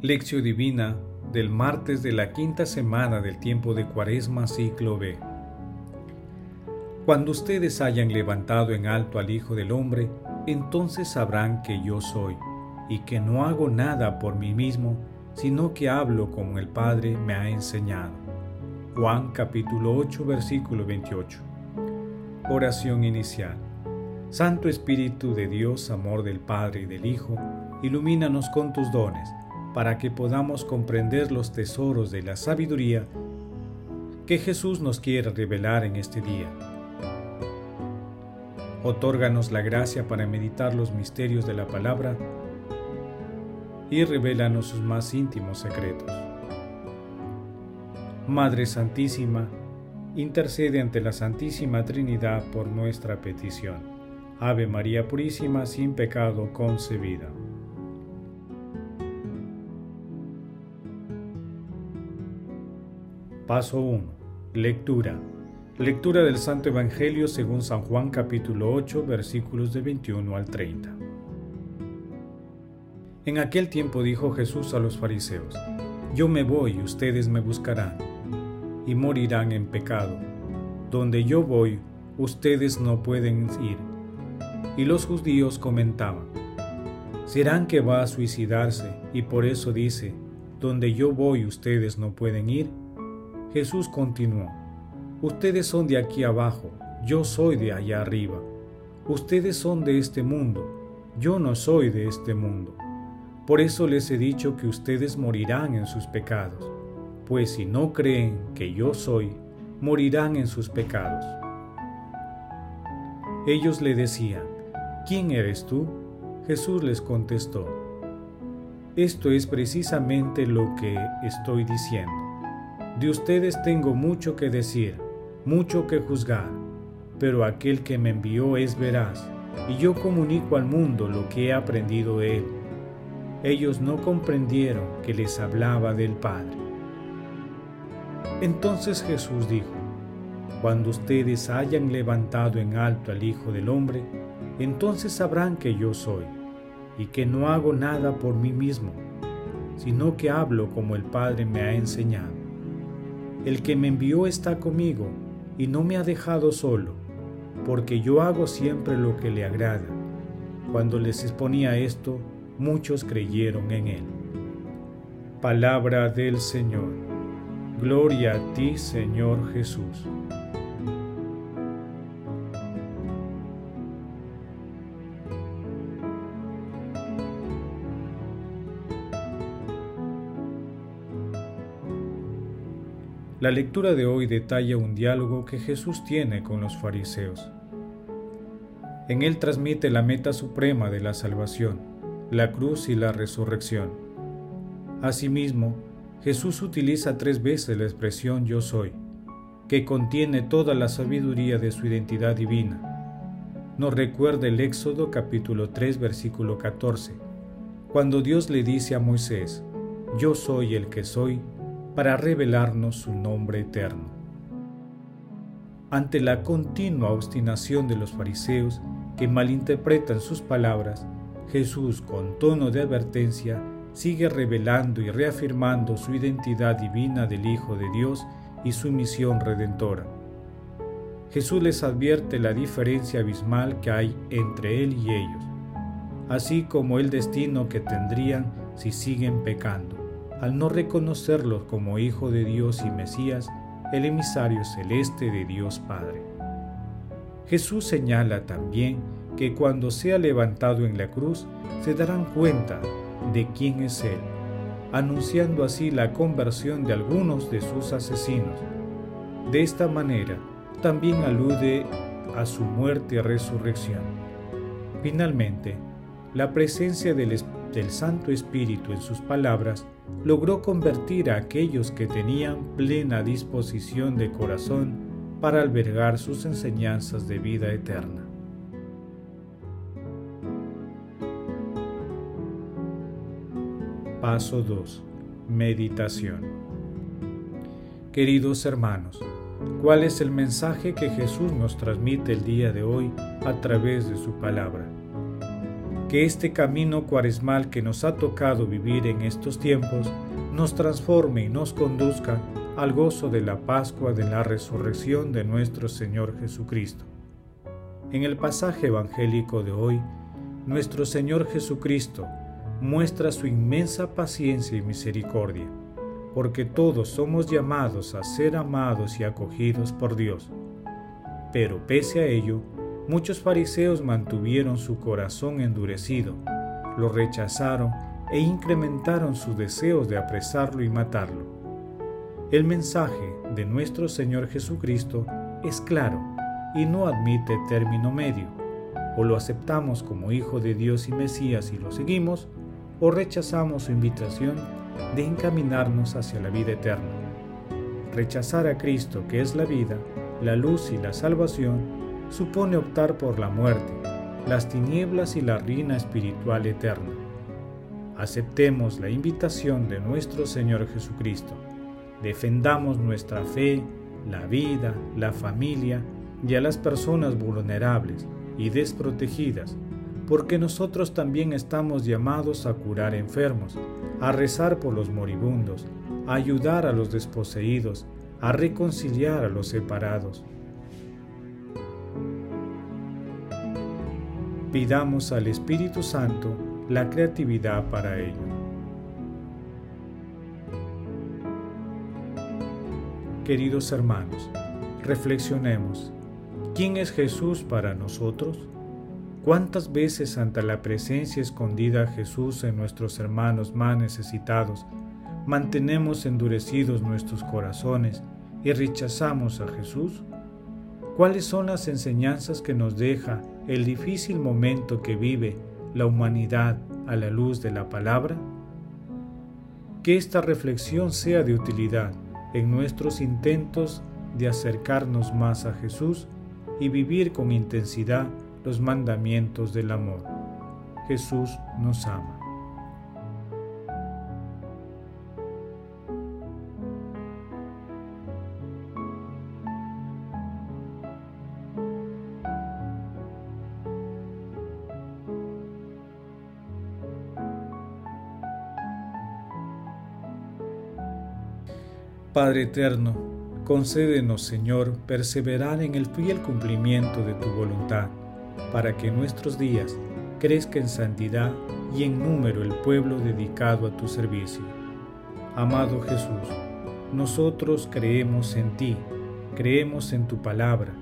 Lección Divina del martes de la quinta semana del tiempo de Cuaresma ciclo B. Cuando ustedes hayan levantado en alto al Hijo del Hombre, entonces sabrán que yo soy, y que no hago nada por mí mismo, sino que hablo como el Padre me ha enseñado. Juan capítulo 8 versículo 28. Oración inicial. Santo Espíritu de Dios, amor del Padre y del Hijo, ilumínanos con tus dones para que podamos comprender los tesoros de la sabiduría que Jesús nos quiere revelar en este día. Otórganos la gracia para meditar los misterios de la palabra y revélanos sus más íntimos secretos. Madre Santísima, intercede ante la Santísima Trinidad por nuestra petición. Ave María Purísima, sin pecado concebida. Paso 1. Lectura. Lectura del Santo Evangelio según San Juan capítulo 8 versículos de 21 al 30. En aquel tiempo dijo Jesús a los fariseos, Yo me voy y ustedes me buscarán, y morirán en pecado. Donde yo voy, ustedes no pueden ir. Y los judíos comentaban, ¿serán que va a suicidarse y por eso dice, Donde yo voy ustedes no pueden ir? Jesús continuó, Ustedes son de aquí abajo, yo soy de allá arriba. Ustedes son de este mundo, yo no soy de este mundo. Por eso les he dicho que ustedes morirán en sus pecados, pues si no creen que yo soy, morirán en sus pecados. Ellos le decían, ¿quién eres tú? Jesús les contestó, esto es precisamente lo que estoy diciendo. De ustedes tengo mucho que decir, mucho que juzgar, pero aquel que me envió es veraz, y yo comunico al mundo lo que he aprendido de él. Ellos no comprendieron que les hablaba del Padre. Entonces Jesús dijo, Cuando ustedes hayan levantado en alto al Hijo del Hombre, entonces sabrán que yo soy, y que no hago nada por mí mismo, sino que hablo como el Padre me ha enseñado. El que me envió está conmigo y no me ha dejado solo, porque yo hago siempre lo que le agrada. Cuando les exponía esto, muchos creyeron en él. Palabra del Señor. Gloria a ti, Señor Jesús. La lectura de hoy detalla un diálogo que Jesús tiene con los fariseos. En él transmite la meta suprema de la salvación, la cruz y la resurrección. Asimismo, Jesús utiliza tres veces la expresión yo soy, que contiene toda la sabiduría de su identidad divina. Nos recuerda el Éxodo capítulo 3 versículo 14, cuando Dios le dice a Moisés, yo soy el que soy, para revelarnos su nombre eterno. Ante la continua obstinación de los fariseos que malinterpretan sus palabras, Jesús, con tono de advertencia, sigue revelando y reafirmando su identidad divina del Hijo de Dios y su misión redentora. Jesús les advierte la diferencia abismal que hay entre Él y ellos, así como el destino que tendrían si siguen pecando al no reconocerlo como Hijo de Dios y Mesías, el emisario celeste de Dios Padre. Jesús señala también que cuando sea levantado en la cruz se darán cuenta de quién es Él, anunciando así la conversión de algunos de sus asesinos. De esta manera, también alude a su muerte y resurrección. Finalmente, la presencia del, del Santo Espíritu en sus palabras logró convertir a aquellos que tenían plena disposición de corazón para albergar sus enseñanzas de vida eterna. Paso 2. Meditación. Queridos hermanos, ¿cuál es el mensaje que Jesús nos transmite el día de hoy a través de su palabra? Que este camino cuaresmal que nos ha tocado vivir en estos tiempos nos transforme y nos conduzca al gozo de la Pascua de la resurrección de nuestro Señor Jesucristo. En el pasaje evangélico de hoy, nuestro Señor Jesucristo muestra su inmensa paciencia y misericordia, porque todos somos llamados a ser amados y acogidos por Dios. Pero pese a ello, muchos fariseos mantuvieron su corazón endurecido, lo rechazaron e incrementaron sus deseos de apresarlo y matarlo. El mensaje de nuestro Señor Jesucristo es claro y no admite término medio. O lo aceptamos como Hijo de Dios y Mesías y lo seguimos, o rechazamos su invitación de encaminarnos hacia la vida eterna. Rechazar a Cristo, que es la vida, la luz y la salvación, supone optar por la muerte, las tinieblas y la ruina espiritual eterna. Aceptemos la invitación de nuestro Señor Jesucristo. Defendamos nuestra fe, la vida, la familia y a las personas vulnerables y desprotegidas, porque nosotros también estamos llamados a curar enfermos, a rezar por los moribundos, a ayudar a los desposeídos, a reconciliar a los separados. Pidamos al Espíritu Santo la creatividad para ello. Queridos hermanos, reflexionemos. ¿Quién es Jesús para nosotros? ¿Cuántas veces ante la presencia escondida de Jesús en nuestros hermanos más necesitados, mantenemos endurecidos nuestros corazones y rechazamos a Jesús? ¿Cuáles son las enseñanzas que nos deja el difícil momento que vive la humanidad a la luz de la palabra? Que esta reflexión sea de utilidad en nuestros intentos de acercarnos más a Jesús y vivir con intensidad los mandamientos del amor. Jesús nos ama. Padre eterno, concédenos, Señor, perseverar en el fiel cumplimiento de tu voluntad para que nuestros días crezca en santidad y en número el pueblo dedicado a tu servicio. Amado Jesús, nosotros creemos en ti, creemos en tu palabra,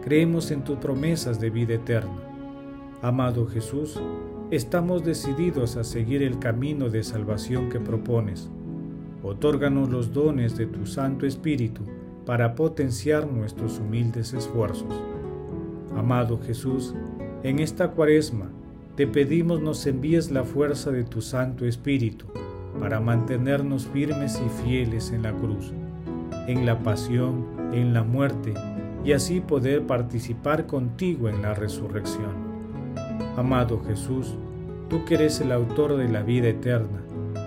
creemos en tus promesas de vida eterna. Amado Jesús, estamos decididos a seguir el camino de salvación que propones. Otórganos los dones de tu Santo Espíritu para potenciar nuestros humildes esfuerzos. Amado Jesús, en esta cuaresma te pedimos nos envíes la fuerza de tu Santo Espíritu para mantenernos firmes y fieles en la cruz, en la pasión, en la muerte, y así poder participar contigo en la resurrección. Amado Jesús, tú que eres el autor de la vida eterna,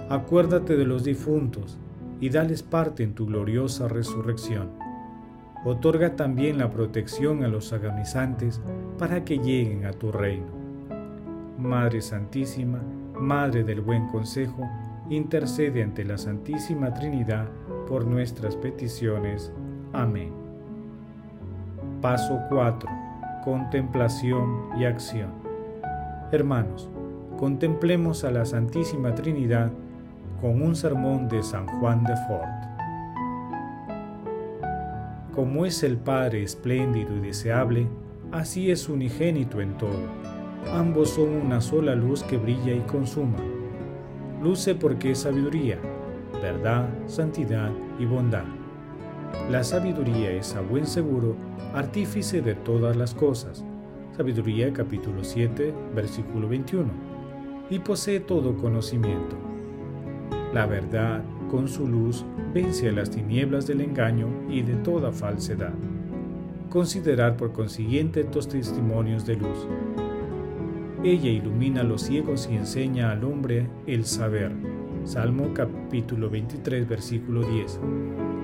acuérdate de los difuntos y dales parte en tu gloriosa resurrección otorga también la protección a los agonizantes para que lleguen a tu reino. Madre Santísima, Madre del Buen Consejo, intercede ante la Santísima Trinidad por nuestras peticiones. Amén. Paso 4. Contemplación y acción. Hermanos, contemplemos a la Santísima Trinidad con un sermón de San Juan de Fort. Como es el Padre espléndido y deseable, así es unigénito en todo. Ambos son una sola luz que brilla y consuma. Luce porque es sabiduría, verdad, santidad y bondad. La sabiduría es a buen seguro artífice de todas las cosas. Sabiduría capítulo 7, versículo 21. Y posee todo conocimiento. La verdad con su luz vence a las tinieblas del engaño y de toda falsedad. Considerar por consiguiente estos testimonios de luz. Ella ilumina a los ciegos y enseña al hombre el saber. Salmo capítulo 23 versículo 10.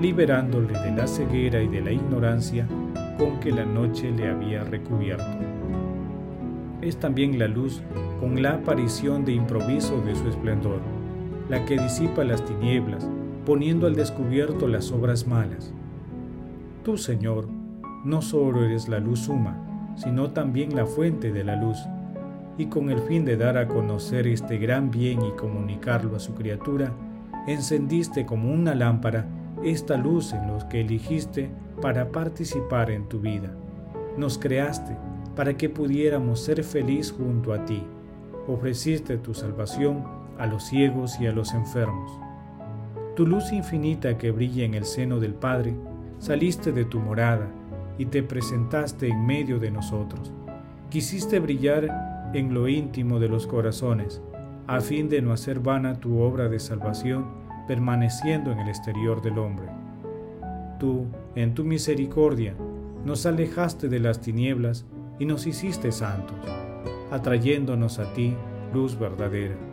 Liberándole de la ceguera y de la ignorancia con que la noche le había recubierto. es también la luz con la aparición de improviso de su esplendor, la que disipa las tinieblas, poniendo al descubierto las obras malas. Tú, Señor, no solo eres la luz suma, sino también la fuente de la luz, y con el fin de dar a conocer este gran bien y comunicarlo a su criatura, encendiste como una lámpara esta luz en los que eligiste para participar en tu vida. Nos creaste para que pudiéramos ser feliz junto a ti. Ofreciste tu salvación a los ciegos y a los enfermos. Tu luz infinita que brilla en el seno del Padre, saliste de tu morada y te presentaste en medio de nosotros. Quisiste brillar en lo íntimo de los corazones, a fin de no hacer vana tu obra de salvación permaneciendo en el exterior del hombre. Tú, en tu misericordia, nos alejaste de las tinieblas y nos hiciste santos, atrayéndonos a ti luz verdadera.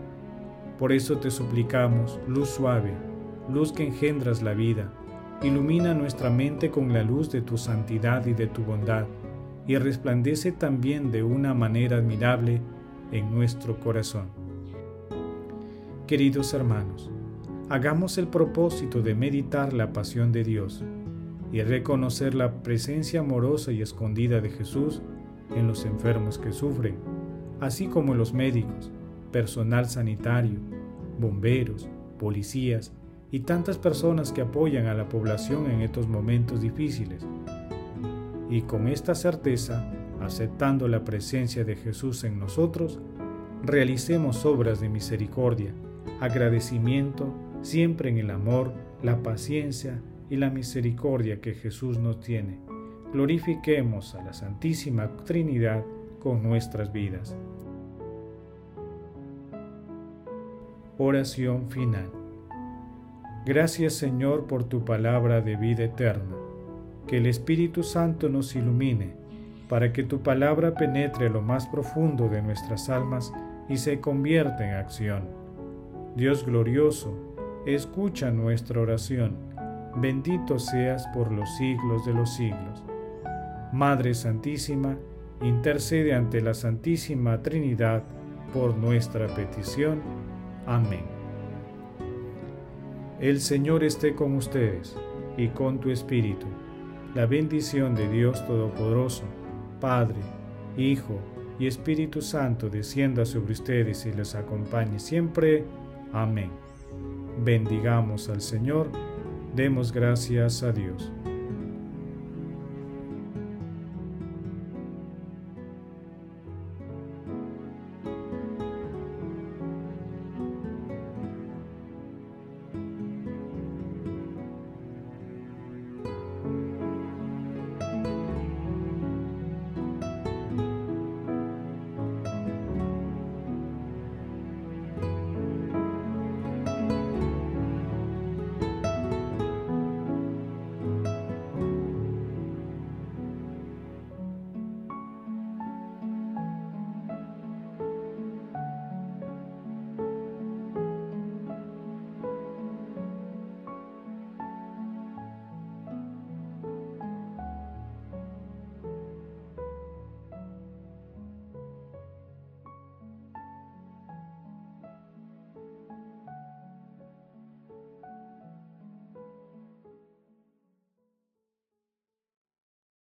Por eso te suplicamos, luz suave, luz que engendras la vida, ilumina nuestra mente con la luz de tu santidad y de tu bondad, y resplandece también de una manera admirable en nuestro corazón. Queridos hermanos, hagamos el propósito de meditar la pasión de Dios y reconocer la presencia amorosa y escondida de Jesús en los enfermos que sufren, así como en los médicos, personal sanitario, bomberos, policías y tantas personas que apoyan a la población en estos momentos difíciles. Y con esta certeza, aceptando la presencia de Jesús en nosotros, realicemos obras de misericordia, agradecimiento, siempre en el amor, la paciencia y la misericordia que Jesús nos tiene. Glorifiquemos a la Santísima Trinidad con nuestras vidas. Oración final. Gracias Señor por tu palabra de vida eterna. Que el Espíritu Santo nos ilumine para que tu palabra penetre lo más profundo de nuestras almas y se convierta en acción. Dios glorioso, escucha nuestra oración. Bendito seas por los siglos de los siglos. Madre Santísima, intercede ante la Santísima Trinidad por nuestra petición. Amén. El Señor esté con ustedes y con tu Espíritu. La bendición de Dios Todopoderoso, Padre, Hijo y Espíritu Santo descienda sobre ustedes y les acompañe siempre. Amén bendigamos al Señor, demos gracias a Dios.